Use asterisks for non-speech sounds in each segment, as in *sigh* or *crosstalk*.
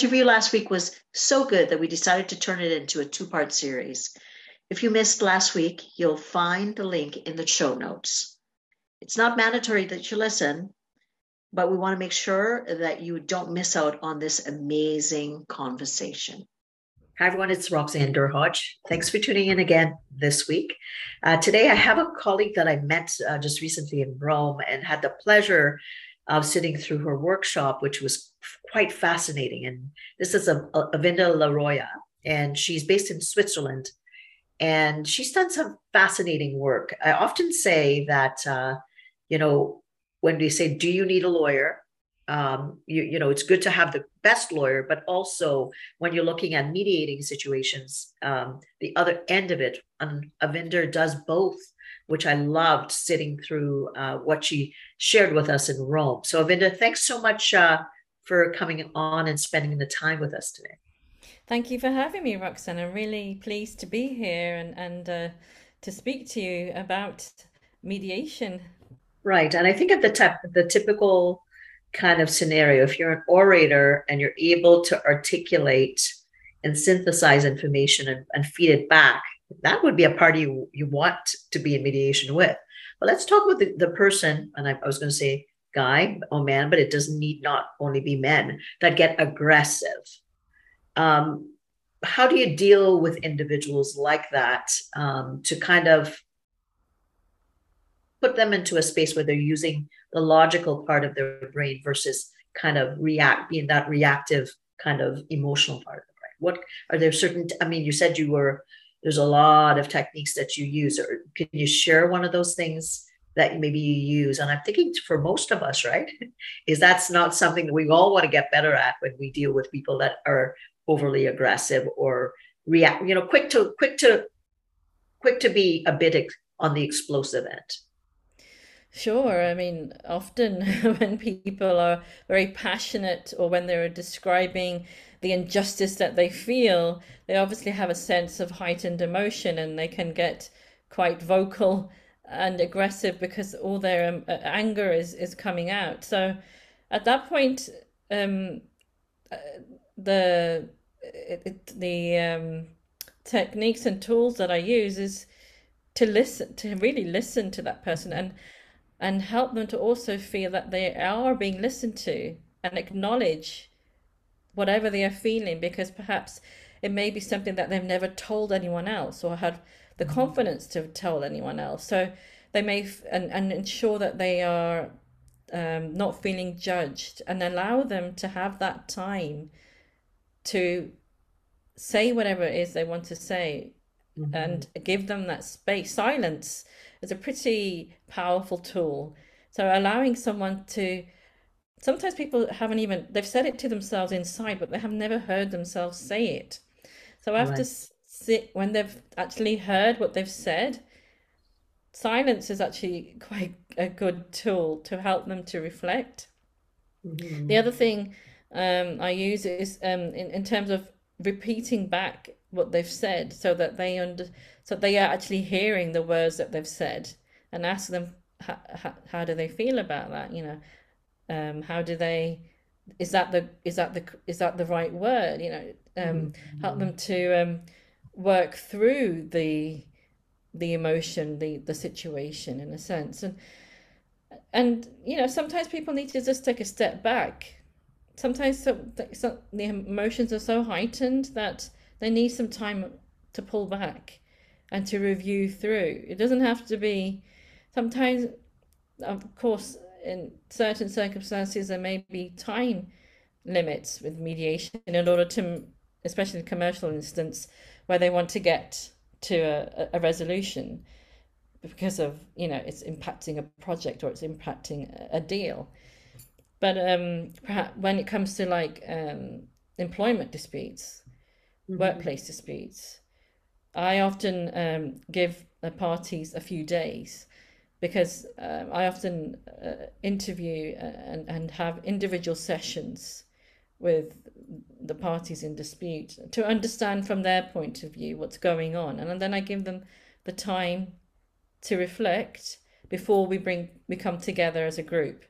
Interview last week was so good that we decided to turn it into a two part series. If you missed last week, you'll find the link in the show notes. It's not mandatory that you listen, but we want to make sure that you don't miss out on this amazing conversation. Hi, everyone. It's Roxanne Derhodge. Thanks for tuning in again this week. Uh, today, I have a colleague that I met uh, just recently in Rome and had the pleasure of sitting through her workshop, which was quite fascinating. And this is a, a Avinder Laroya, and she's based in Switzerland. And she's done some fascinating work. I often say that, uh, you know, when we say, do you need a lawyer? Um, you, you know, it's good to have the best lawyer, but also when you're looking at mediating situations, um, the other end of it, um, Avinda does both which I loved sitting through uh, what she shared with us in Rome. So, Avinder, thanks so much uh, for coming on and spending the time with us today. Thank you for having me, Roxanne. I'm really pleased to be here and, and uh, to speak to you about mediation. Right. And I think of the, the typical kind of scenario, if you're an orator and you're able to articulate and synthesize information and, and feed it back, that would be a party you, want to be in mediation with. But let's talk with the, the person, and I, I was going to say guy or man, but it doesn't need not only be men that get aggressive. Um, how do you deal with individuals like that um, to kind of put them into a space where they're using the logical part of their brain versus kind of react being that reactive kind of emotional part of the brain what are there certain i mean you said you were there's a lot of techniques that you use or can you share one of those things that maybe you use? And i'm thinking for most of us right? *laughs* Is that's not something that we all want to get better at when we deal with people that are overly aggressive or react you know quick to quick to quick to be a bit on the explosive end Sure. I mean, often *laughs* when people are very passionate or when they're describing the injustice that they feel, they obviously have a sense of heightened emotion and they can get quite vocal and aggressive because all their um, anger is, is coming out. So at that point, um, uh, the it, it, the um, techniques and tools that I use is to listen to really listen to that person and and help them to also feel that they are being listened to and acknowledge whatever they are feeling because perhaps it may be something that they've never told anyone else or had the mm-hmm. confidence to tell anyone else so they may f- and, and ensure that they are um, not feeling judged and allow them to have that time to say whatever it is they want to say mm-hmm. and give them that space silence is a pretty powerful tool. So allowing someone to sometimes people haven't even they've said it to themselves inside, but they have never heard themselves say it. So after right. sit when they've actually heard what they've said, silence is actually *laughs* quite a good tool to help them to reflect. Mm-hmm. The other thing um, I use is um, in, in terms of repeating back what they've said so that they under so they are actually hearing the words that they've said and ask them how, how, do they feel about that? You know um, how do they is that the is that the is that the right word? You know um, mm-hmm. help them to um, work through the the emotion the the situation in a sense. And and you know sometimes people need to just take a step back. Sometimes so, so the emotions are so heightened that they need some time to pull back and to review through. It doesn't have to be, sometimes, of course, in certain circumstances, there may be time limits with mediation in order to, especially in commercial instance, where they want to get to a, a resolution. because of you know it's impacting a project or it's impacting a deal but um perhaps when it comes to like um employment disputes mm-hmm. workplace disputes i often um give the parties a few days because um, i often uh, interview uh, and, and have individual sessions with the parties in dispute to understand from their point of view what's going on and then i give them the time to reflect before we bring we come together as a group.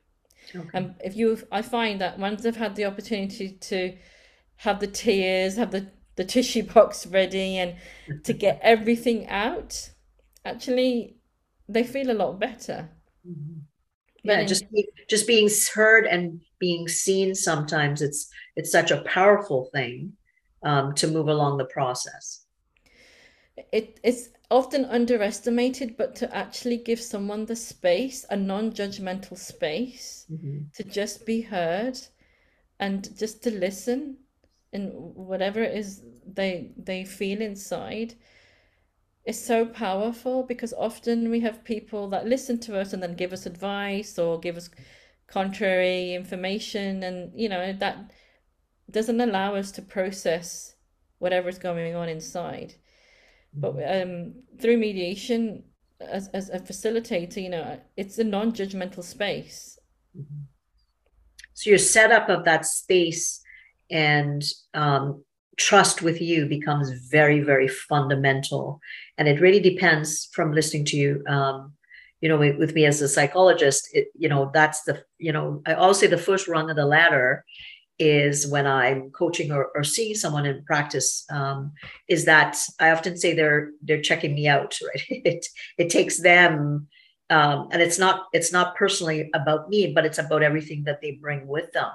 Okay. And if you, I find that once they've had the opportunity to have the tears, have the the tissue box ready, and to get *laughs* everything out, actually, they feel a lot better. Mm-hmm. Yeah, just just being heard and being seen. Sometimes it's it's such a powerful thing um, to move along the process. It it's often underestimated, but to actually give someone the space, a non judgmental space, mm-hmm. to just be heard and just to listen and whatever it is they they feel inside is so powerful because often we have people that listen to us and then give us advice or give us contrary information and you know that doesn't allow us to process whatever is going on inside but um, through mediation, as, as a facilitator, you know, it's a non judgmental space. Mm-hmm. So your setup of that space and um, trust with you becomes very, very fundamental. And it really depends from listening to you. Um, you know, with me as a psychologist, it, you know, that's the, you know, I always say the first rung of the ladder is when I'm coaching or, or seeing someone in practice um, is that I often say they're they're checking me out, *laughs* right? It it takes them, um, and it's not it's not personally about me, but it's about everything that they bring with them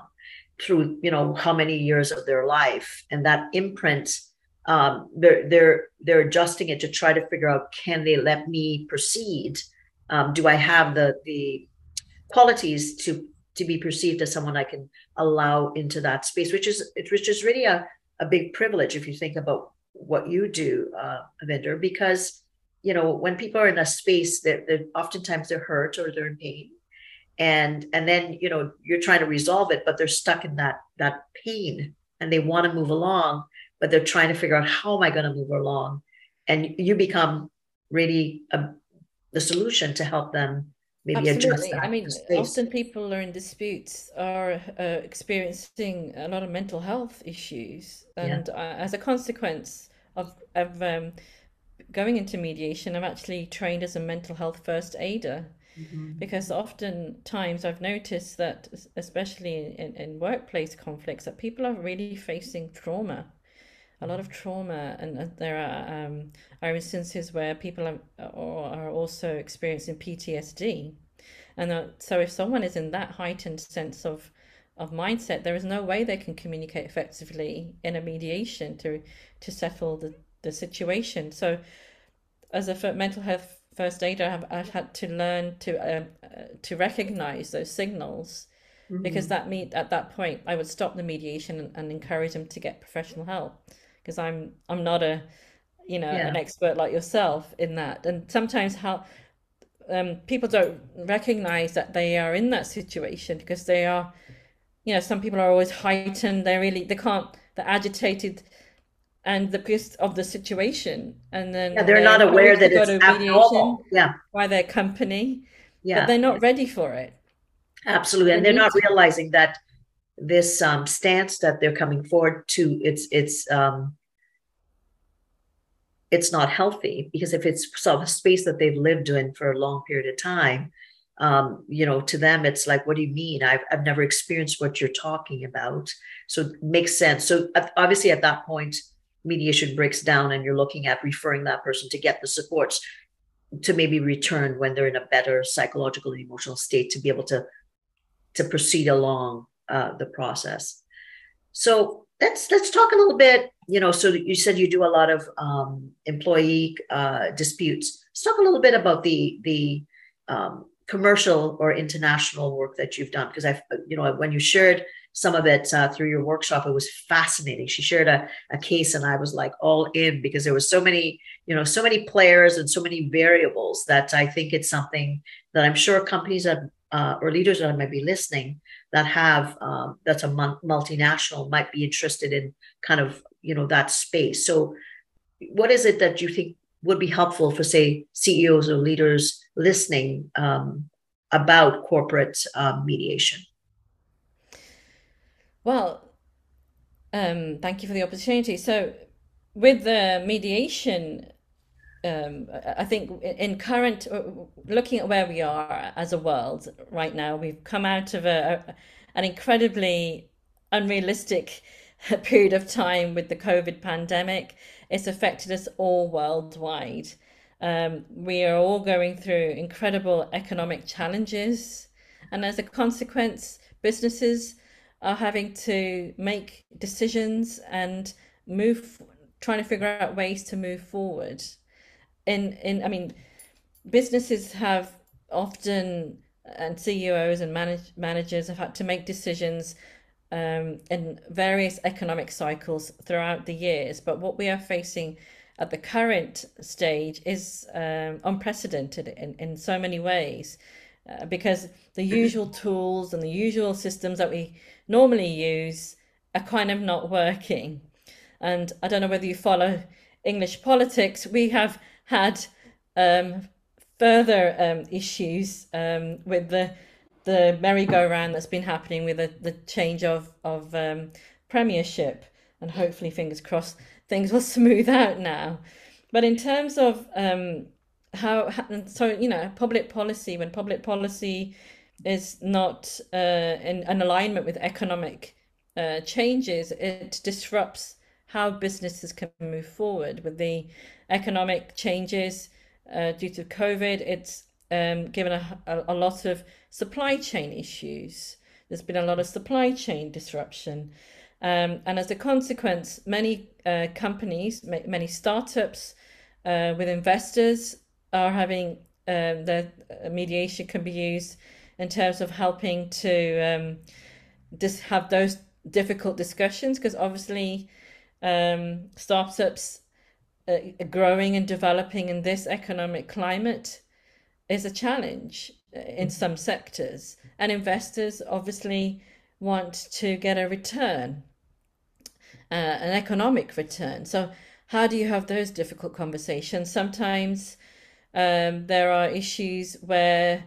through you know how many years of their life and that imprint. Um, they're they're they're adjusting it to try to figure out can they let me proceed? Um, do I have the the qualities to to be perceived as someone I can allow into that space, which is which is really a, a big privilege if you think about what you do, uh, Avinder, because you know when people are in a space that they're oftentimes they're hurt or they're in pain, and and then you know you're trying to resolve it, but they're stuck in that that pain and they want to move along, but they're trying to figure out how am I going to move along, and you become really a, the solution to help them maybe Absolutely. I mean, often people are in disputes are uh, experiencing a lot of mental health issues, and yeah. uh, as a consequence of of um, going into mediation, I'm actually trained as a mental health first aider. Mm-hmm. Because oftentimes I've noticed that, especially in, in workplace conflicts, that people are really facing trauma a lot of trauma, and there are um, are instances where people are, are also experiencing PTSD, and so if someone is in that heightened sense of of mindset, there is no way they can communicate effectively in a mediation to to settle the, the situation. So, as a mental health first aider, I've, I've had to learn to um, uh, to recognize those signals. Mm-hmm. Because that meet at that point, I would stop the mediation and, and encourage them to get professional help because I'm I'm not a you know yeah. an expert like yourself in that and sometimes how um, people don't recognize that they are in that situation because they are you know some people are always heightened they really they can't they're agitated and the because of the situation. And then yeah, they're not aware that it's abnormal. yeah. by their company yeah. but they're not ready for it. Absolutely and they they're not to. realizing that this um, stance that they're coming forward to it's it's um, it's not healthy because if it's sort of a space that they've lived in for a long period of time um, you know to them it's like what do you mean? I've, I've never experienced what you're talking about. So it makes sense. So obviously at that point mediation breaks down and you're looking at referring that person to get the supports to maybe return when they're in a better psychological and emotional state to be able to to proceed along uh, the process. So let's let's talk a little bit. You know, so you said you do a lot of um, employee uh, disputes. Let's talk a little bit about the the um, commercial or international work that you've done because I've you know when you shared some of it uh, through your workshop. It was fascinating. She shared a, a case, and I was like all in because there was so many, you know, so many players and so many variables that I think it's something that I'm sure companies that uh, or leaders that might be listening that have um, that's a multinational might be interested in kind of you know that space. So, what is it that you think would be helpful for say CEOs or leaders listening um, about corporate um, mediation? Well, um, thank you for the opportunity. So, with the mediation, um, I think in current, uh, looking at where we are as a world right now, we've come out of a, a an incredibly unrealistic *laughs* period of time with the COVID pandemic. It's affected us all worldwide. Um, we are all going through incredible economic challenges, and as a consequence, businesses are having to make decisions and move trying to figure out ways to move forward. In in i mean businesses have often and ceos and manage, managers have had to make decisions um, in various economic cycles throughout the years. But what we are facing at the current stage is um, unprecedented in, in so many ways uh, because the usual tools and the usual systems that we normally use are kind of not working. And I don't know whether you follow English politics. We have had um, further um, issues um, with the the merry-go-round that's been happening with the, the change of of um, premiership, and hopefully, fingers crossed, things will *laughs* smooth out now. But in terms of how, so you know, public policy when public policy is not uh, in an alignment with economic uh, changes, it disrupts how businesses can move forward with the economic changes uh, due to COVID. It's um, given a, a, a, lot of supply chain issues. There's been a lot of supply chain disruption. Um, and as a consequence, many uh, companies, many startups uh, with investors are having um, the uh, mediation can be used in terms of helping to um, just have those difficult discussions because obviously um, startups uh, growing and developing in this economic climate is a challenge uh, in some sectors. And investors obviously want to get a return uh, an economic return. So how do you have those difficult conversations? Sometimes um, there are issues where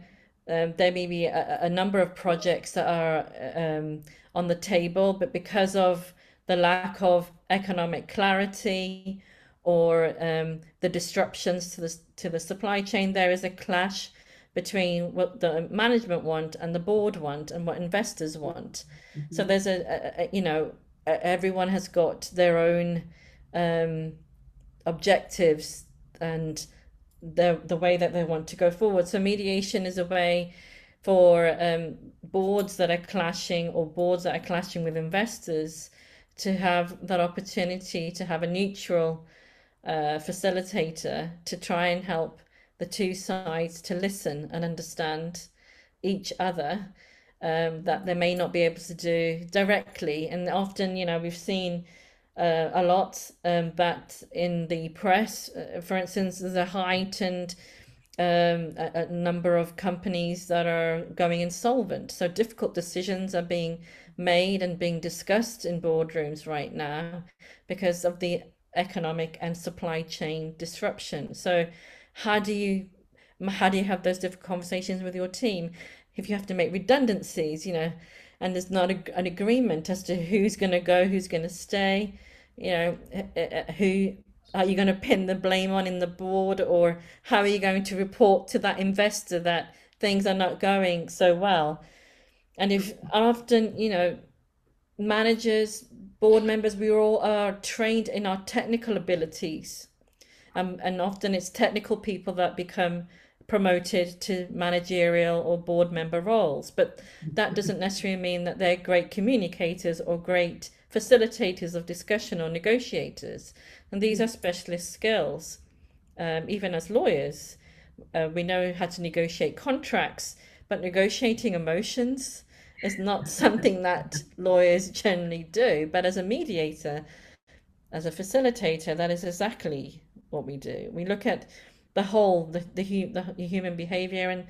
um, there may be a, a, number of projects that are um, on the table, but because of the lack of economic clarity or um, the disruptions to the to the supply chain, there is a clash between what the management want and the board want and what investors want. Mm-hmm. So there's a, a, a, you know everyone has got their own um, objectives and the the way that they want to go forward. So mediation is a way for um, boards that are clashing or boards that are clashing with investors to have that opportunity to have a neutral uh, facilitator to try and help the two sides to listen and understand each other um, that they may not be able to do directly. And often, you know, we've seen uh, a lot, um, but in the press, uh, for instance, there's a heightened um, a, a, number of companies that are going insolvent. So difficult decisions are being made and being discussed in boardrooms right now because of the economic and supply chain disruption. So how do you how do you have those difficult conversations with your team if you have to make redundancies, you know, and there's not a, an agreement as to who's going to go, who's going to stay? You know, who are you going to pin the blame on in the board or how are you going to report to that investor that things are not going so well? And if often, you know, managers, board members, we all are trained in our technical abilities. Um, and often it's technical people that become promoted to managerial or board member roles. But that doesn't necessarily mean that they're great communicators or great facilitators of discussion or negotiators. And these are specialist skills. Um, even as lawyers, uh, we know how to negotiate contracts, but negotiating emotions is not *laughs* something that lawyers generally do. But as a mediator, as a facilitator, that is exactly what we do. We look at the whole, the, the, the human behavior, and,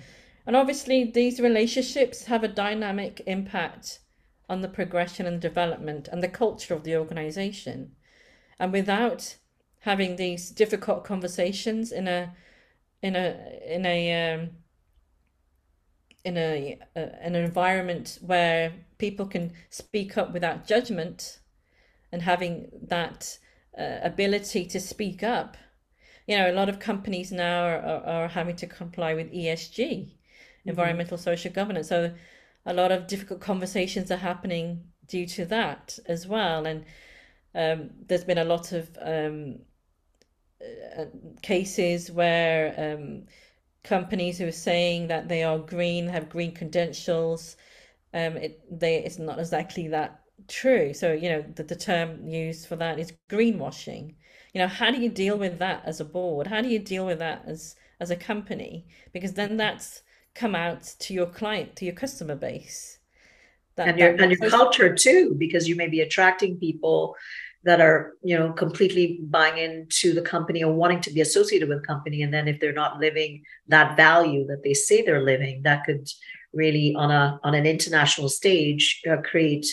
and obviously these relationships have a dynamic impact on the progression and development and the culture of the organization. And without having these difficult conversations in a in a in a um, in a, a, an environment where people can speak up without judgment and having that uh, ability to speak up you know a lot of companies now are, are, are having to comply with esg mm-hmm. environmental social governance so a lot of difficult conversations are happening due to that as well and um, there's been a lot of um, uh, cases where um, companies who are saying that they are green have green credentials. Um, it they it's not exactly that true. So you know the, the term used for that is greenwashing. You know how do you deal with that as a board? How do you deal with that as as a company? Because then that's come out to your client to your customer base. That, and your and your culture too, because you may be attracting people that are you know completely buying into the company or wanting to be associated with the company and then if they're not living that value that they say they're living that could really on a on an international stage uh, create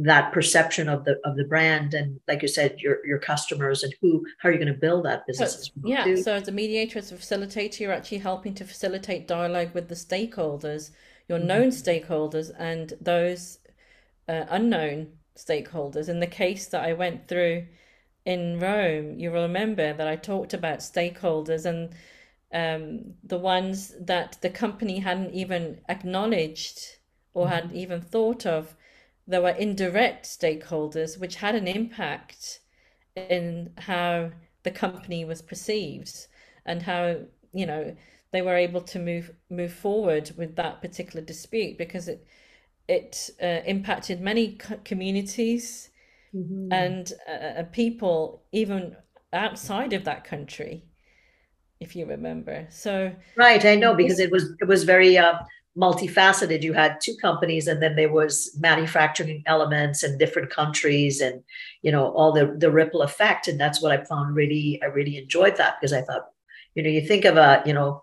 that perception of the of the brand and like you said your your customers and who how are you going to build that business so, yeah so as a mediator as a facilitator you're actually helping to facilitate dialogue with the stakeholders your mm-hmm. known stakeholders and those uh, unknown stakeholders. In the case that I went through in Rome, you will remember that I talked about stakeholders and um, the ones that the company hadn't even acknowledged or mm-hmm. had even thought of. There were indirect stakeholders which had an impact in how the company was perceived and how you know they were able to move move forward with that particular dispute because it it uh, impacted many communities mm-hmm. and uh, uh, people even outside of that country if you remember so right i know because it was it was very uh, multifaceted. You had two companies and then there was manufacturing elements in different countries and you know all the the ripple effect. And that's what i found really i really enjoyed that because i thought you know you think of a you know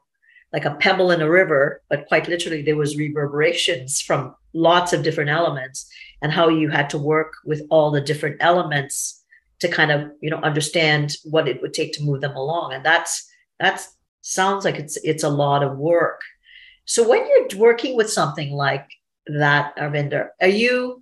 like a pebble in a river but quite literally there was reverberations from lots of different elements and how you had to work with all the different elements to kind of you know understand what it would take to move them along. And that's that's sounds like it's it's a lot of work so when you're working with something like that Avinder are you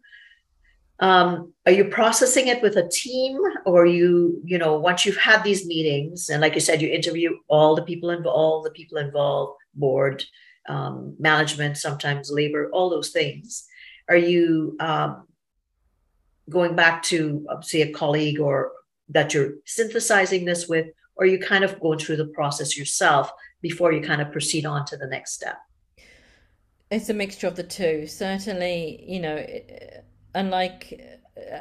um, are you processing it with a team or you you know once you've had these meetings and like you said you interview all the people involved all the people involved board um, management, sometimes labor, all those things. Are you um, going back to, uh, say, a colleague or that you're synthesizing this with, or you kind of going through the process yourself before you kind of proceed on to the next step? It's a mixture of the two. Certainly, you know, unlike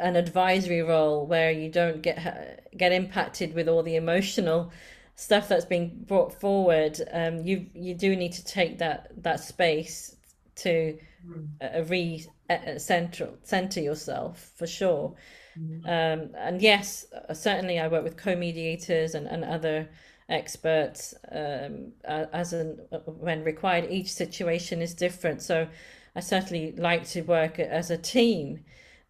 an advisory role where you don't get get impacted with all the emotional stuff that's being brought forward, um, you you do need to take that that space to mm. uh, re uh, center center yourself for sure. Mm. Um, and yes, uh, certainly I work with co-mediators and, and other experts um, as an, uh, when required. Each situation is different, so I certainly like to work as a team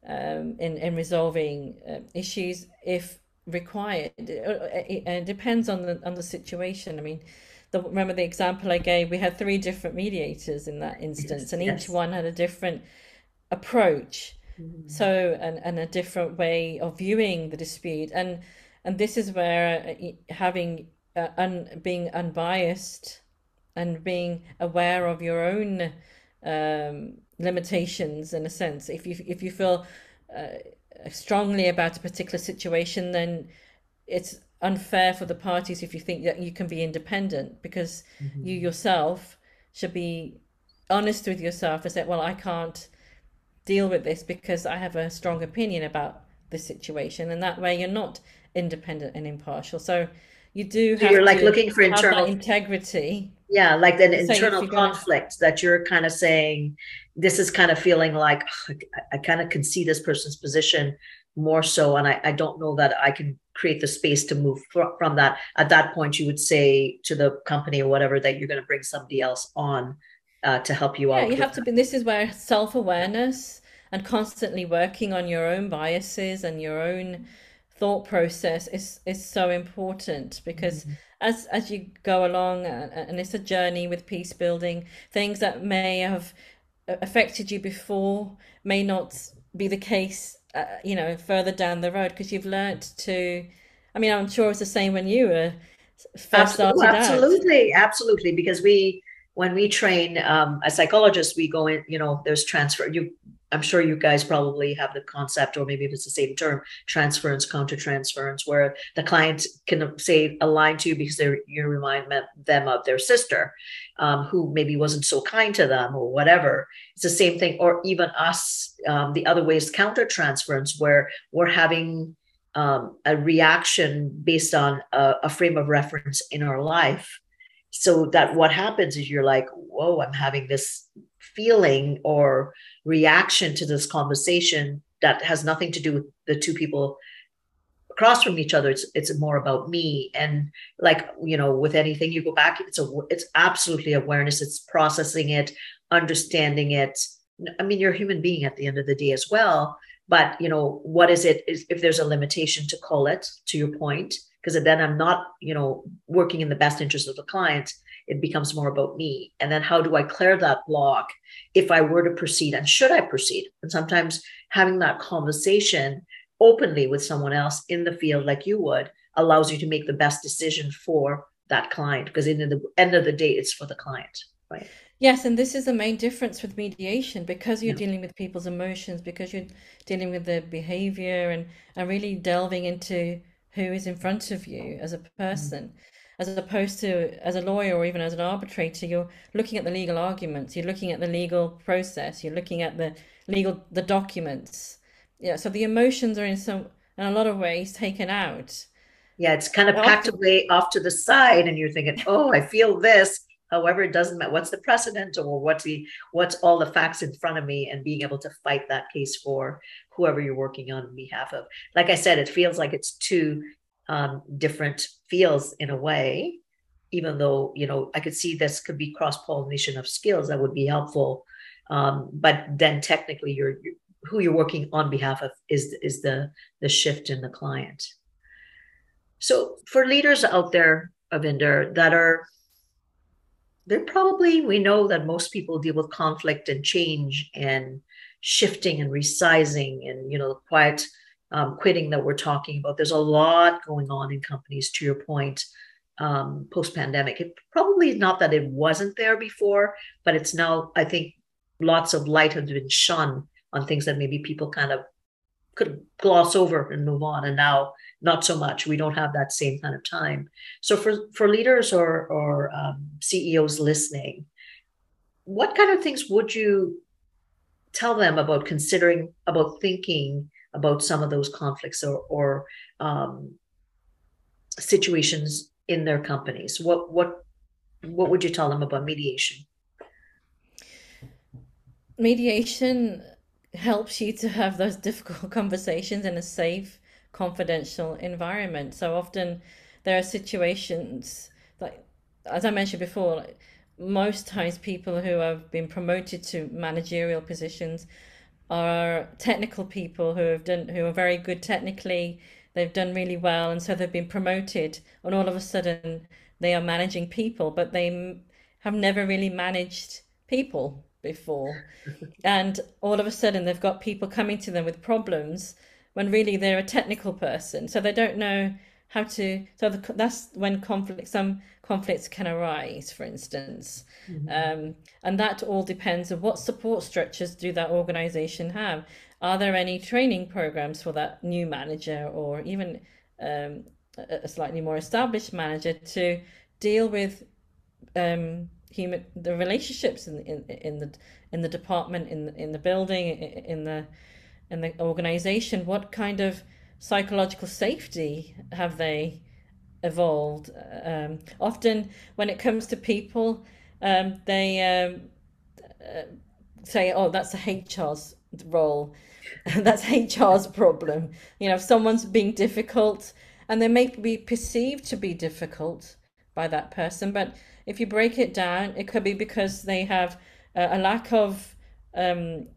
um, in in resolving uh, issues if required. It, it, depends on the on the situation. I mean, the, remember the example I gave? We had three different mediators in that instance, yes, and each yes. one had a different approach. Mm-hmm. So and and a different way of viewing the dispute, and and this is where uh, having uh, un, being unbiased and being aware of your own um, limitations in a sense. If you if you feel uh, strongly about a particular situation, then it's unfair for the parties if you think that you can be independent because mm-hmm. you yourself should be honest with yourself and say, well, I can't deal with this because I have a strong opinion about this situation. And that way you're not independent and impartial. So you do so you're like looking for internal integrity. Yeah like an so internal conflict gonna... that you're kind of saying this is kind of feeling like I, I kind of can see this person's position more so and I, I don't know that i can create the space to move fr- from that. At that point you would say to the company or whatever that you're going to bring somebody else on uh, to help you yeah, out you have to be this is where self-awareness and constantly working on your own biases and your own thought process is is so important because mm-hmm. as as you go along and, and it's a journey with peace building things that may have affected you before may not be the case uh, you know further down the road because you've learned to i mean i'm sure it's the same when you were first absolutely, absolutely absolutely because we when we train um, as psychologists we go in you know there's transfer you I'm sure you guys probably have the concept, or maybe it's the same term, transference, countertransference, where the client can say align to you because you remind them of their sister, um, who maybe wasn't so kind to them or whatever. It's the same thing, or even us. Um, the other way is countertransference, where we're having um, a reaction based on a, a frame of reference in our life. So that what happens is you're like, whoa, I'm having this feeling or reaction to this conversation that has nothing to do with the two people across from each other. It's it's more about me. And like you know with anything you go back it's a it's absolutely awareness. It's processing it understanding it. I mean you're a human being at the end of the day as well but you know what is it is if there's a limitation to call it to your point because then i'm not you know working in the best interest of the client it becomes more about me. And then how do I clear that block if I were to proceed and should I proceed? And sometimes having that conversation openly with someone else in the field, like you would, allows you to make the best decision for that client because in the end of the day, it's for the client, right? Yes, and this is the main difference with mediation because you're yeah. dealing with people's emotions, because you're dealing with their behavior and, and really delving into who is in front of you as a person. Mm-hmm as opposed to as a lawyer or even as an arbitrator you're looking at the legal arguments you're looking at the legal process you're looking at the legal the documents. Yeah so the emotions are in some in a lot of ways taken out. Yeah it's kind of packed away off to the side and you're thinking *laughs* oh i feel this. However it doesn't matter. What's the precedent or what's the what's all the facts in front of me and being able to fight that case for whoever you're working on behalf of? Like i said it feels like it's two um, different fields in a way even though you know i could see this could be cross pollination of skills that would be helpful. Um, but then technically you're, you're, who you're working on behalf of is is the the shift in the client. So for leaders out there avinder that are they're probably we know that most people deal with conflict and change and shifting and resizing and you know quiet um, quitting that we're talking about. There's a lot going on in companies, to your point, um, post pandemic. It probably is not that it wasn't there before, but it's now, I think, lots of light has been shone on things that maybe people kind of could gloss over and move on. And now, not so much. We don't have that same kind of time. So, for, for leaders or, or um, CEOs listening, what kind of things would you tell them about considering, about thinking about some of those conflicts or, or um, situations in their companies? What what what would you tell them about mediation? Mediation helps you to have those difficult *laughs* conversations in a safe, confidential environment. So often there are situations like, as I mentioned before, most times people who have been promoted to managerial positions are technical people who have done who are very good technically. They've done really well and so they've been promoted and all of a sudden they are managing people but they have never really managed people before. *laughs* And all of a sudden they've got people coming to them with problems when really they're a technical person. So they don't know how to so the, that's when conflict some conflicts can arise for instance. Mm-hmm. um, and that all depends on what support structures do that organization have. Are there any training programs for that new manager or even um, a slightly more established manager to deal with um, human the relationships in, in in the in the department in in the building in the in the organization? What kind of psychological safety have they evolved. Um, often, when it comes to people, um, they um, uh, say, "Oh, that's a HR's role. *laughs* that's HR's problem." You know, if someone's being difficult, and they may be perceived to be difficult by that person, but if you break it down, it could be because they have a, a lack of um,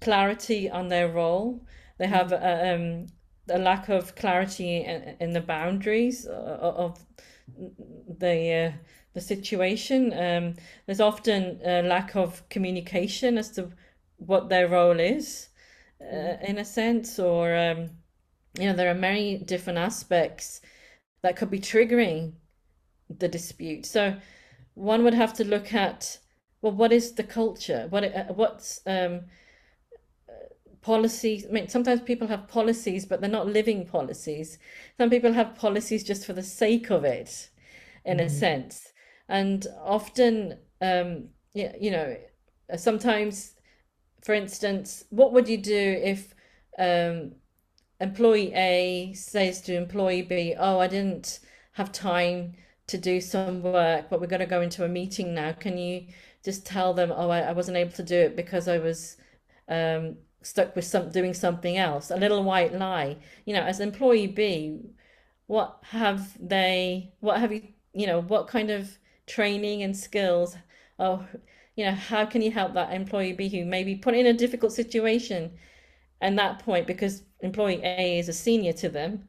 clarity on their role. They have a, um, a lack of clarity in, in the boundaries of the uh, the situation. Um, there's often a lack of communication as to what their role is, uh, in a sense, or um, you know, there are many different aspects that could be triggering the dispute. So one would have to look at well, what is the culture? What uh, what's um, policies. I mean, sometimes people have policies, but they're not living policies. Some people have policies just for the sake of it, in mm-hmm. a sense. And often, um, you, you know, sometimes, for instance, what would you do if um, employee A says to employee B, "Oh, I didn't have time to do some work, but we're going to go into a meeting now. Can you just tell them, oh, I, I wasn't able to do it because I was um, stuck with some doing something else, a little white lie. You know, as employee B, what have they? What have you? You know, what kind of training and skills? Oh, you know, how can you help that employee B who may be put in a difficult situation? And that point, because employee A is a senior to them,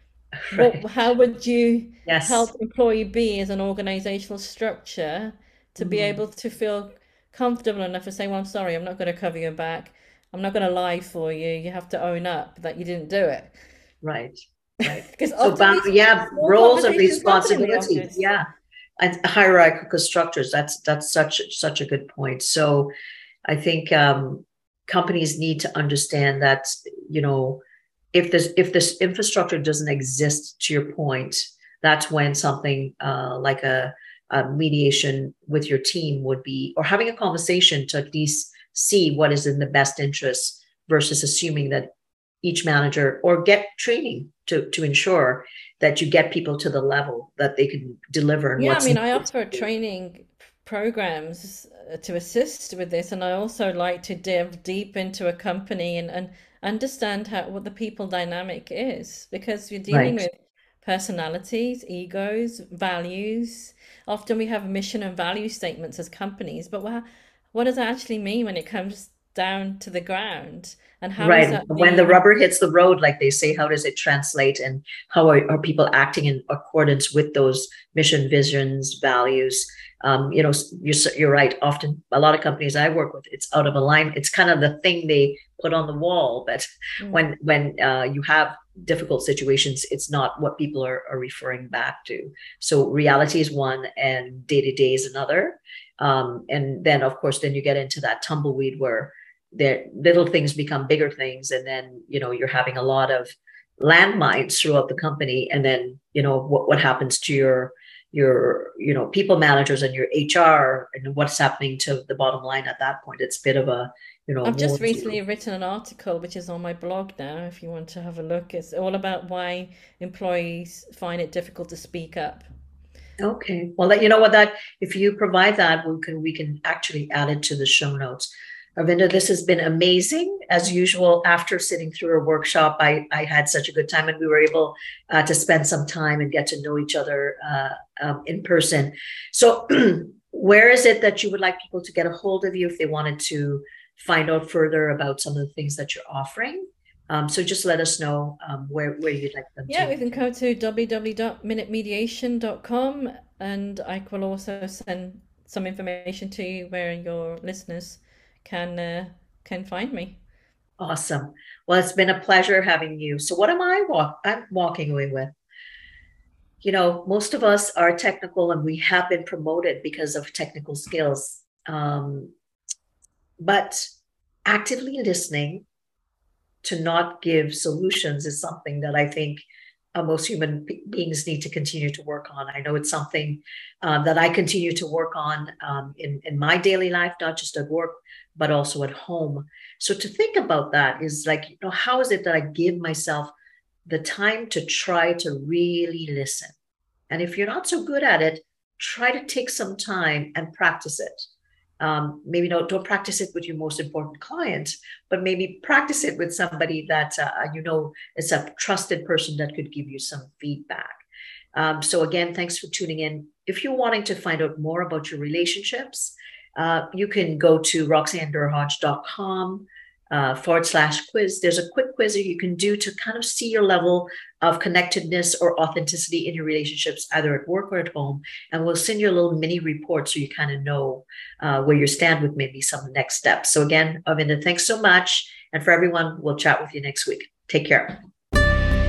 *laughs* right. what, how would you yes. help employee B as an organizational structure to mm. be able to feel comfortable enough to say, "Well, I'm sorry, I'm not going to cover your back. I'm not going to lie for you. You have to own up that you didn't do it. Right. Right. *laughs* So, yeah, roles of responsibility. Yeah. And hierarchical structures. That's that's such such a good point. So I think um, companies need to understand that, you know, if this if this infrastructure doesn't exist to your point, that's when something uh, like a, a mediation with your team would be, or having a conversation to at least see what is in the best interest versus assuming that each manager or get training to to ensure that you get people to the level that they can deliver. yeah, I mean, I offer training programs uh, to assist with this, and I also like to delve deep into a company and and understand how what the people dynamic is because you're dealing right. with personalities, egos, values. Often we have mission and value statements as companies, but we're what does that actually mean when it comes down to the ground? And how right when the rubber hits the road like they say how does it translate and how are, are people acting in accordance with those mission visions values? Um, you know you're, you're right often a lot of companies i work with it's out of alignment it's kind of the thing they put on the wall but mm. when when uh, you have difficult situations it's not what people are, are referring back to. So reality is one and day to day is another. Um, and then, of course, then you get into that tumbleweed where the little things become bigger things, and then you know you're having a lot of landmines throughout the company, and then you know what what happens to your your you know people managers and your HR and what's happening to the bottom line at that point. It's a bit of a you know. I've just recently to... written an article which is on my blog now. If you want to have a look, it's all about why employees find it difficult to speak up Okay. Well, you know what? That if you provide that, we can we can actually add it to the show notes. Ravinda, this has been amazing as usual. After sitting through a workshop, I I had such a good time, and we were able uh, to spend some time and get to know each other uh, um, in person. So, *clears throat* where is it that you would like people to get a hold of you if they wanted to find out further about some of the things that you're offering? Um, so just let us know um, where, where you'd like them yeah, to. Yeah, we can go to www.minutemediation.com and I will also send some information to you where your listeners can uh, can find me. Awesome. Well, it's been a pleasure having you. So what am I walk I'm walking away with? You know, most of us are technical and we have been promoted because of technical skills. Um, but actively listening to not give solutions is something that I think uh, most human beings need to continue to work on. I know it's something uh, that I continue to work on um, in, in my daily life, not just at work, but also at home. So to think about that is like, you know, how is it that I give myself the time to try to really listen? And if you're not so good at it, try to take some time and practice it. Um, maybe not, don't practice it with your most important client, but maybe practice it with somebody that uh, you know is a trusted person that could give you some feedback. Um, so again, thanks for tuning in. If you're wanting to find out more about your relationships, uh, you can go to roxannederhodge.com uh, forward slash quiz. There's a quick quiz that you can do to kind of see your level of connectedness or authenticity in your relationships, either at work or at home. And we'll send you a little mini report so you kind of know uh, where you stand with maybe some next steps. So again, Avinder, thanks so much. And for everyone, we'll chat with you next week. Take care.